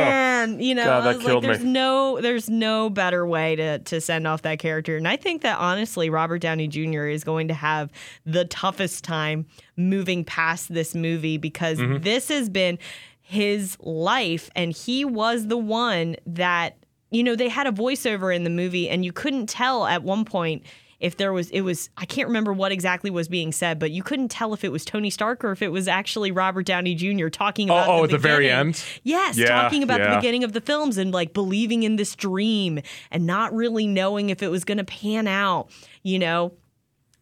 You know, God, was killed me. there's no, there's no better way to to send off that character, and I think that honestly, Robert Downey Jr. is going to have the toughest time moving past this movie because Mm-hmm. this has been his life, and he was the one that you know they had a voiceover in the movie, and you couldn't tell at one point if there was it was I can't remember what exactly was being said, but you couldn't tell if it was Tony Stark or if it was actually Robert Downey Jr. talking about oh, the at the very end? Yes, Yeah, talking about the beginning of the films and like believing in this dream and not really knowing if it was going to pan out, you know.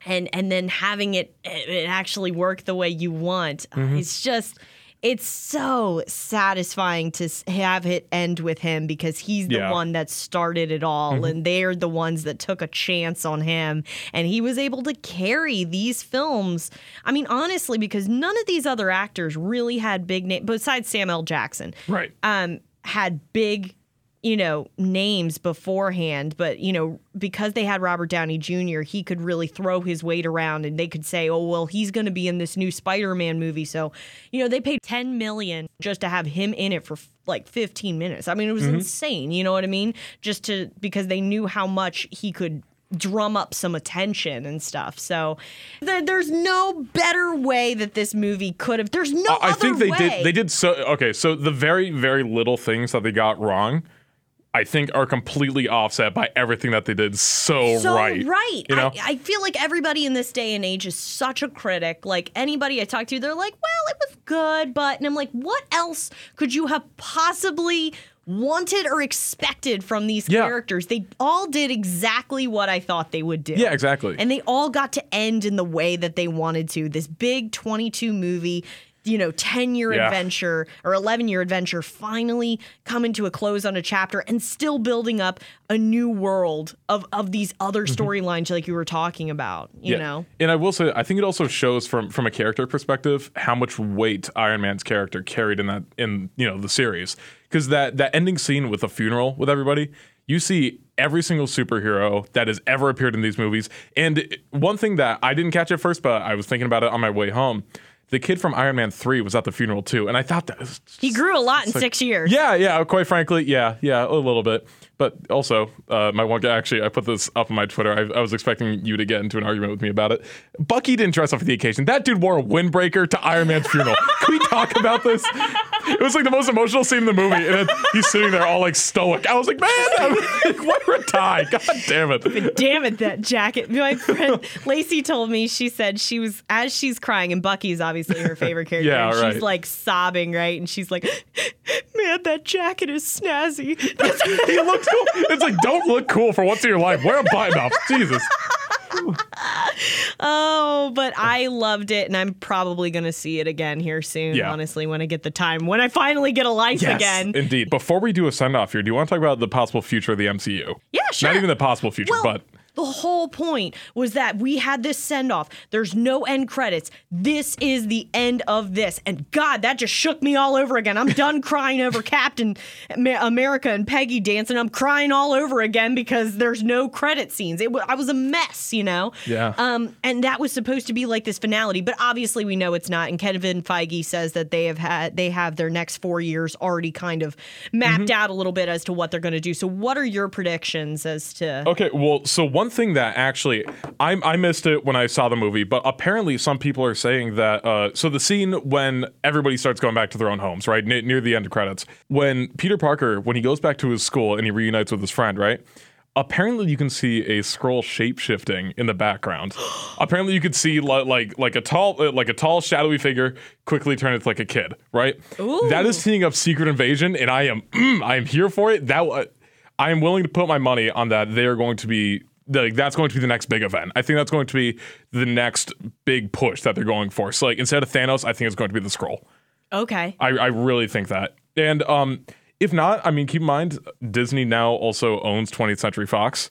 And and then having it it actually work the way you want. Mm-hmm. It's just it's so satisfying to have it end with him because he's the Yeah. Mm-hmm. one that started it all and they're the ones that took a chance on him and he was able to carry these films i mean honestly because none of these other actors really had big names besides samuel L. jackson Right. um, had big, you know, names beforehand, but you know, because they had Robert Downey Jr., he could really throw his weight around, and they could say, "Oh, well, he's going to be in this new Spider-Man movie." So, you know, they paid ten million just to have him in it for like fifteen minutes. I mean, it was mm-hmm. insane. You know what I mean? Just to because they knew how much he could drum up some attention and stuff. So there, there's no better way that this movie could have. There's no. I think they way. did. They did so. Okay, so the very, very little things that they got wrong, I think, are completely offset by everything that they did so, so right. right. You know. I, I feel like everybody in this day and age is such a critic. Like anybody I talk to, they're like, "Well, it was good, but," and I'm like, "What else could you have possibly?" Wanted or expected from these Yeah. characters. They all did exactly what I thought they would do. yeah, exactly. And they all got to end in the way that they wanted to. This big 22 movie, you know, 10 year Yeah. adventure or 11 year adventure finally coming to a close on a chapter and still building up a new world of, of these other storylines like you were talking about, you Mm-hmm. Yeah. know? And I will say, I think it also shows from from a character perspective how much weight Iron Man's character carried in that in you know the series. Because that that ending scene with the funeral with everybody, you see every single superhero that has ever appeared in these movies. And one thing that I didn't catch at first, but I was thinking about it on my way home. The kid from Iron Man 3 was at the funeral too. And I thought that was He grew a lot in like- six years. yeah, yeah, quite frankly, yeah, yeah, a little bit. But also, uh, my one guy, actually, I put this up on my Twitter. I, I was expecting you to get into an argument with me about it. Bucky didn't dress up for the occasion. That dude wore a windbreaker to Iron Man's funeral. Can we talk about this? It was like the most emotional scene in the movie, and then he's sitting there all like stoic. I was like, man, I'm like, why wear a tie? God damn it. Damn it, that jacket. My friend Lacey told me, she said she was, as she's crying, and Bucky's obviously her favorite character. Yeah, and right. She's like sobbing, right? And she's like, man, that jacket is snazzy. He looked cool. It's like, don't look cool for once in your life. Wear a button up. Jesus. oh, but I loved it, and I'm probably going to see it again here soon, Yeah. honestly, when I get the time, when I finally get a life again. Indeed. Before we do a send off here, do you want to talk about the possible future of the MCU? Yeah, sure. Not even the possible future, Well, but the whole point was that we had this send off. There's no end credits. This is the end of this. And God, that just shook me all over again. I'm done crying over Captain America and Peggy dancing. I'm crying all over again because there's no credit scenes. It wa- I was a mess, you know? Yeah. Um, and that was supposed to be like this finality, but obviously we know it's not. And Kevin Feige says that they have had they have their next four years already kind of mapped Mm-hmm. out a little bit as to what they're going to do. So, what are your predictions as to? Okay, well, so one thing that actually I I missed it when I saw the movie, but apparently some people are saying that. Uh, so the scene when everybody starts going back to their own homes, right ne- near the end of credits, when Peter Parker when he goes back to his school and he reunites with his friend, right. Apparently, you can see a Skrull shape shifting in the background. Apparently, you could see li- like like a tall uh, like a tall shadowy figure quickly turn into like a kid, right? That is teeing up Secret Invasion, and I am I am here for it. That wa- I am willing to put my money on that. They are going to be like that's going to be the next big event. I think that's going to be the next big push that they're going for. So like instead of Thanos, I think it's going to be the Skrull. Okay. I, I really think that. And um, if not, I mean, keep in mind Disney now also owns 20th Century Fox.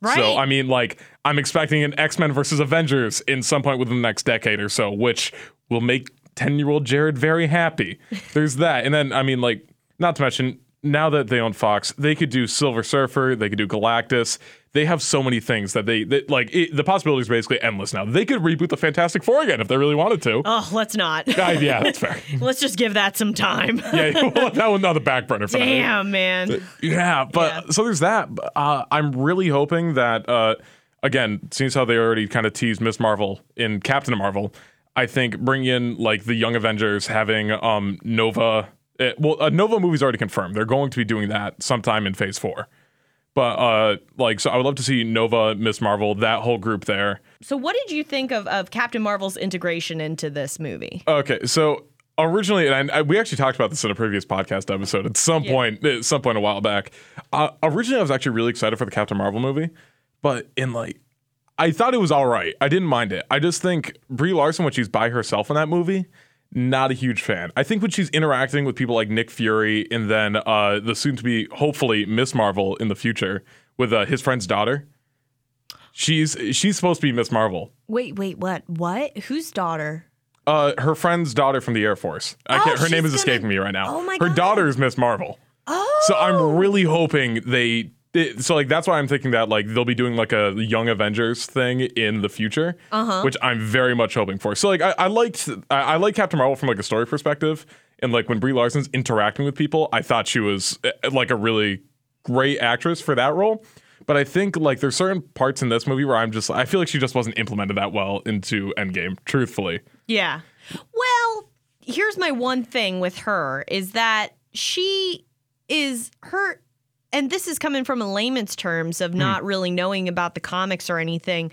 Right. So I mean, like, I'm expecting an X Men versus Avengers in some point within the next decade or so, which will make 10 year old Jared very happy. There's that. And then, I mean, like, not to mention, now that they own Fox, they could do Silver Surfer, they could do Galactus. They have so many things that they, they like, it, the possibilities are basically endless now. They could reboot the Fantastic Four again if they really wanted to. Oh, let's not. Uh, yeah, that's fair. let's just give that some time. Yeah, we'll let that one on the back burner for now. Damn, man. Yeah, but Yeah. so there's that. Uh, I'm really hoping that uh, again, seems how they already kind of teased Miss Marvel in Captain Marvel. I think bring in like the Young Avengers, having um, Nova. uh, well, a Nova movie's already confirmed. They're going to be doing that sometime in Phase Four. But uh, like, so I would love to see Nova, Miss Marvel, that whole group there. So, what did you think of, of Captain Marvel's integration into this movie? Okay, so originally, and I, we actually talked about this in a previous podcast episode at some point, at some point a while back. Uh, originally, I was actually really excited for the Captain Marvel movie, but in like, I thought it was all right. I didn't mind it. I just think Brie Larson, when she's by herself in that movie, not a huge fan. I think when she's interacting with people like Nick Fury and then uh, the soon to be hopefully Miss Marvel in the future with uh, his friend's daughter. She's she's supposed to be Miss Marvel. Wait, wait, what? What? Whose daughter? Uh, her friend's daughter from the Air Force. I Oh, can't, her name is gonna- escaping me right now. Oh my her God. daughter is Miss Marvel. Oh, So I'm really hoping they. It- so like that's why I'm thinking that like they'll be doing like a Young Avengers thing in the future, uh-huh. which I'm very much hoping for. So like I, I liked I, I like Captain Marvel from like a story perspective, and like when Brie Larson's interacting with people, I thought she was uh, like a really great actress for that role. But I think like there's certain parts in this movie where I'm just I feel like she just wasn't implemented that well into Endgame. Truthfully, Yeah. Well, here's my one thing with her is that she is her and this is coming from a layman's terms of not really knowing about the comics or anything.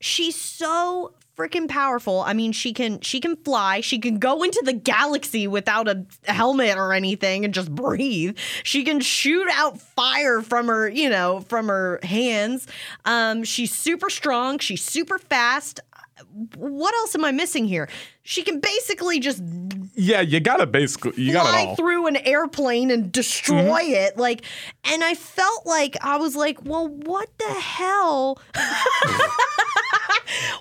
She's so freaking powerful. I mean, she can she can fly. She can go into the galaxy without a helmet or anything and just breathe. She can shoot out fire from her, you know, from her hands. Um, she's super strong. She's super fast. What else am I missing here? She can basically just yeah, you gotta basically you got it fly all. Mm-hmm. through an airplane and destroy it. Like, and I felt like I was like, well, what the hell?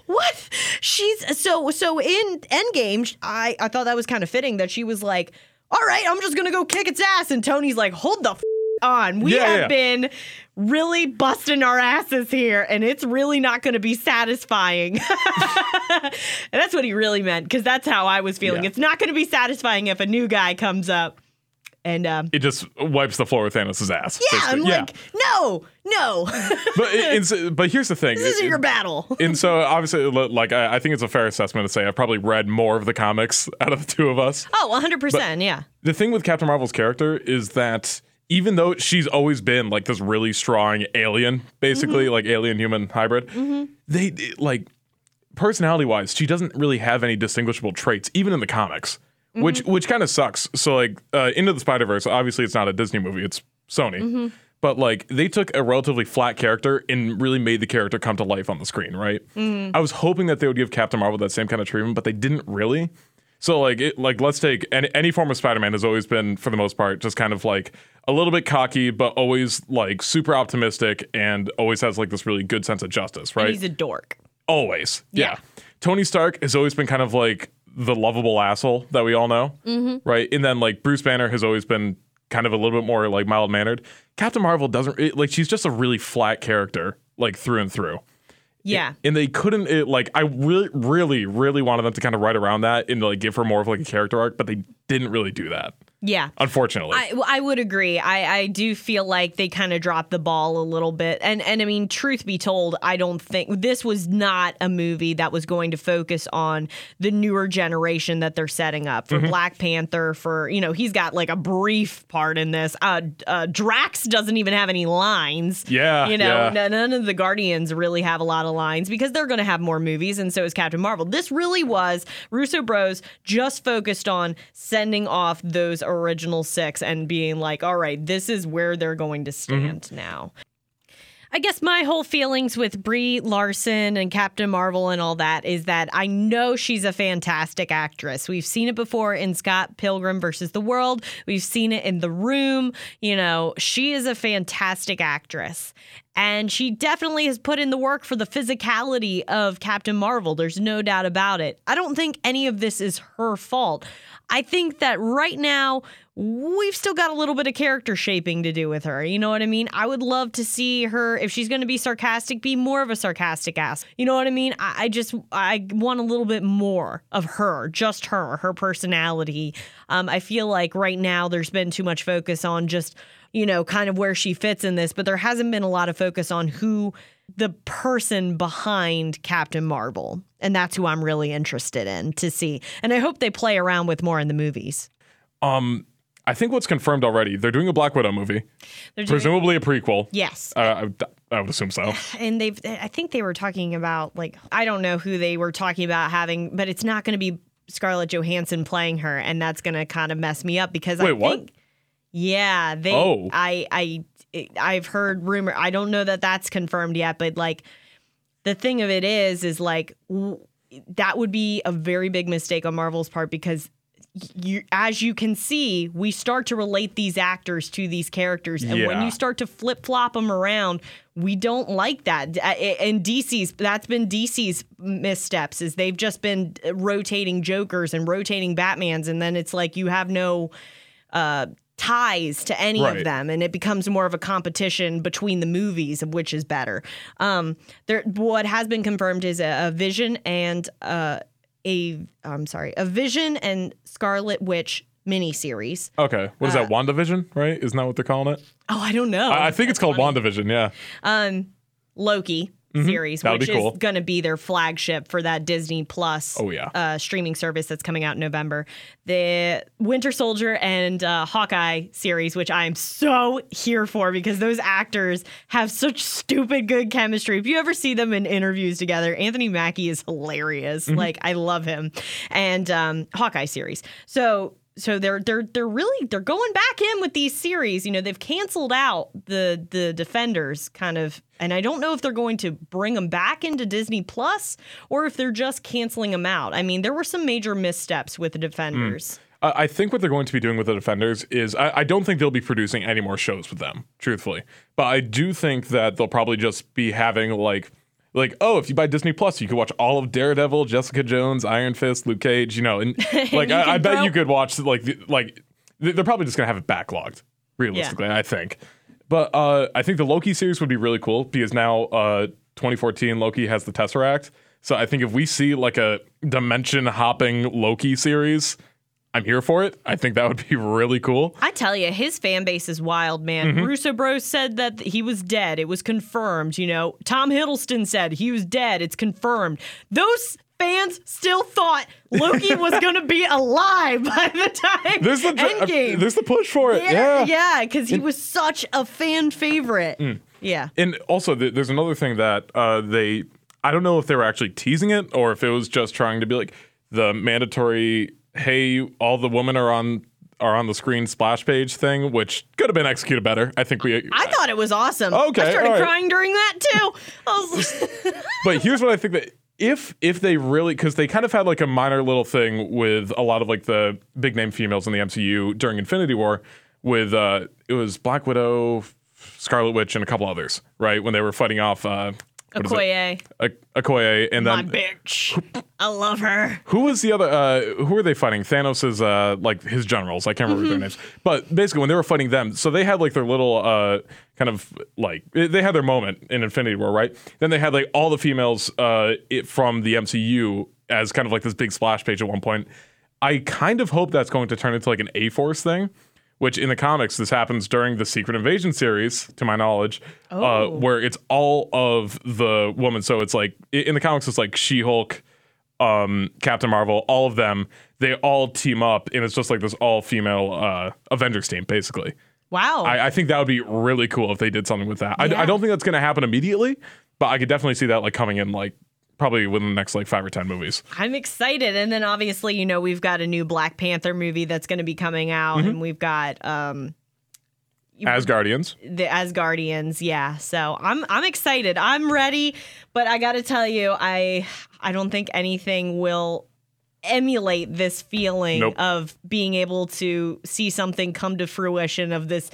what? She's so so in Endgame. I I thought that was kind of fitting that she was like, all right, I'm just gonna go kick its ass, and Tony's like, hold the. F- on. We Yeah, have yeah. been really busting our asses here, and it's really not going to be satisfying. and that's what he really meant, because that's how I was feeling. Yeah. It's not going to be satisfying if a new guy comes up and um, it just wipes the floor with Thanos' ass. yeah, I'm basically. like, no, no, but it- but here's the thing. this isn't your battle. and so obviously, like I, I think it's a fair assessment to say I've probably read more of the comics out of the two of us. Oh, 100%. yeah. The thing with Captain Marvel's character is that even though she's always been like this really strong alien, basically Mm-hmm. like alien human hybrid, they like personality wise, she doesn't really have any distinguishable traits, even in the comics, which Mm-hmm. which kind of sucks. So like uh, into the Spider Verse, obviously it's not a Disney movie, it's Sony. Mm-hmm. But like they took a relatively flat character and really made the character come to life on the screen, right? Mm-hmm. I was hoping that they would give Captain Marvel that same kind of treatment, but they didn't really. So like it, like let's take any, any form of Spider-Man has always been for the most part just kind of like a little bit cocky but always like super optimistic and always has like this really good sense of justice, right? He's a dork. always. Yeah. Yeah. Tony Stark has always been kind of like the lovable asshole that we all know, Mm-hmm. right? And then like Bruce Banner has always been kind of a little bit more like mild mannered. Captain Marvel doesn't it, like she's just a really flat character like through and through Yeah. and they couldn't it, like i really really really wanted them to kind of write around that and like give her more of like a character arc but they didn't really do that Yeah. unfortunately I, I would agree. I, I do feel like they kind of dropped the ball a little bit. And and I mean, truth be told, I don't think this was not a movie that was going to focus on the newer generation that they're setting up Mm-hmm. for Black Panther. For you know, he's got like a brief part in this. Uh, uh, Drax doesn't even have any lines. Yeah, you know, yeah. none of the Guardians really have a lot of lines because they're going to have more movies, and so is Captain Marvel. This really was Russo Bros just focused on sending off those original six and being like, all right, this is where they're going to mm-hmm. stand now. I guess my whole feelings with Brie Larson and Captain Marvel and all that is that I know she's a fantastic actress. We've seen it before in Scott Pilgrim versus the World. We've seen it in The Room. You know, she is a fantastic actress. And she definitely has put in the work for the physicality of Captain Marvel. There's no doubt about it. I don't think any of this is her fault. I think that right now we've still got a little bit of character shaping to do with her. You know what I mean? I would love to see her, if she's going to be sarcastic, be more of a sarcastic ass. You know what I mean? I, I just, I want a little bit more of her, just her, her personality. Um, I feel like right now there's been too much focus on just, you know, kind of where she fits in this, but there hasn't been a lot of focus on who the person behind Captain Marvel. And that's who I'm really interested in to see. And I hope they play around with more in the movies. Um, I think what's confirmed already, they're doing a Black Widow movie, doing- presumably a prequel. yes. Uh, I, would- I would assume so. and they've i think they were talking about like i don't know who they were talking about having but it's not going to be scarlett johansson playing her and that's going to kind of mess me up because i Wait, what? think yeah they Oh. i i i've heard rumor i don't know that that's confirmed yet but like the thing of it is is like w- that would be a very big mistake on marvel's part because you, as you can see, we start to relate these actors to these characters, and when you start to flip flop them around, we don't like that. Uh, And DC's that's been DC's missteps is they've just been rotating Jokers and rotating Batmans, and then it's like you have no uh, ties to any of them, and it becomes more of a competition between the movies of which is better. Um, there, what has been confirmed is a, a Vision and uh, a I'm sorry, a Vision and Scarlet Witch miniseries. Okay. What is that? WandaVision, right? Isn't that what they're calling it? Oh, I don't know. I I think it's called WandaVision, yeah. um, Loki series, Mm-hmm. That'll which cool. is going to be their flagship for that Disney Plus Oh, yeah. uh, streaming service that's coming out in November. The Winter Soldier and uh, Hawkeye series, which I am so here for because those actors have such stupid good chemistry. If you ever see them in interviews together, Anthony Mackie is hilarious. Mm-hmm. Like I love him, and um, Hawkeye series. So so they're they're they're really they're going back in with these series. You know, they've canceled out the the defenders kind of and I don't know if they're going to bring them back into Disney Plus or if they're just canceling them out. I mean, there were some major missteps with the defenders. Mm. I I think what they're going to be doing with the Defenders is I, I don't think they'll be producing any more shows with them, truthfully. But I do think that they'll probably just be having like like oh if you buy Disney Plus you could watch all of Daredevil, Jessica Jones, Iron Fist, Luke Cage, you know, and like I, I bet you could watch like the, like they- they're probably just gonna have it backlogged realistically. I think. But uh, I think the Loki series would be really cool because now uh, 2014 Loki has the Tesseract. So I think if we see like a dimension hopping Loki series, I'm here for it. I think that would be really cool. I tell you, his fan base is wild, man. Mm-hmm. Russo Bros said that he was dead. It was confirmed. You know, Tom Hiddleston said he was dead. It's confirmed. Those fans still thought Loki was going to be alive by the time There's the Endgame. there's the push for it. yeah, Yeah. yeah, because he was such a fan favorite. Mm. Yeah. And also, th- there's another thing that uh, they I don't know if they were actually teasing it or if it was just trying to be like the mandatory hey all the women are on are on the screen splash page thing, which could have been executed better. I think we I thought it was awesome. Okay, I started right. crying during that too. I was but here's what I think that if if they really because they kind of had like a minor little thing with a lot of like the big name females in the MCU during Infinity War with uh it was Black Widow, Scarlet Witch, and a couple others, right? When they were fighting off uh what is it? Okoye, Okoye, and my then bitch. I love her. who was the other? Uh, who were they fighting? Thanos' is uh, like his generals. I can't remember their names. But basically, when they were fighting them, so they had like their little uh, kind of like they had their moment in Infinity War, right? Then they had like all the females uh, it, from the MCU as kind of like this big splash page at one point. I kind of hope that's going to turn into like an A Force thing. Which in the comics, this happens during the Secret Invasion series, to my knowledge, Oh. uh, where it's all of the women. So it's like in the comics, it's like She Hulk, um, Captain Marvel, all of them, they all team up, and it's just like this all female uh, Avengers team, basically. Wow. I, I think that would be really cool if they did something with that. I, I don't think that's going to happen immediately, but I could definitely see that like coming in like probably within the next like five or ten movies. I'm excited. And then obviously, you know, we've got a new Black Panther movie that's going to be coming out, Mm-hmm. and we've got um, As Guardians, the Asgardians. Yeah, so I'm I'm excited. I'm ready, but I got to tell you, I I don't think anything will emulate this feeling Nope. of being able to see something come to fruition of this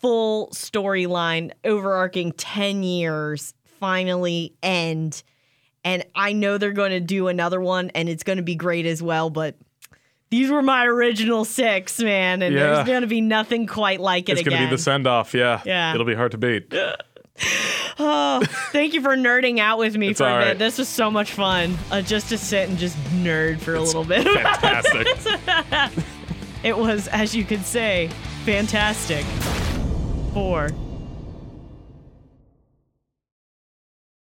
full storyline overarching 10 years finally end. And I know they're going to do another one and it's going to be great as well, but these were my original six, man, and Yeah. there's going to be nothing quite like it It's gonna be the send off. Yeah. Yeah. It'll be hard to beat. oh, Thank you for nerding out with me It's for a bit. right. This was so much fun. Uh, just to sit and just nerd for a little bit. Fantastic. it was, as you could say, fantastic. Four.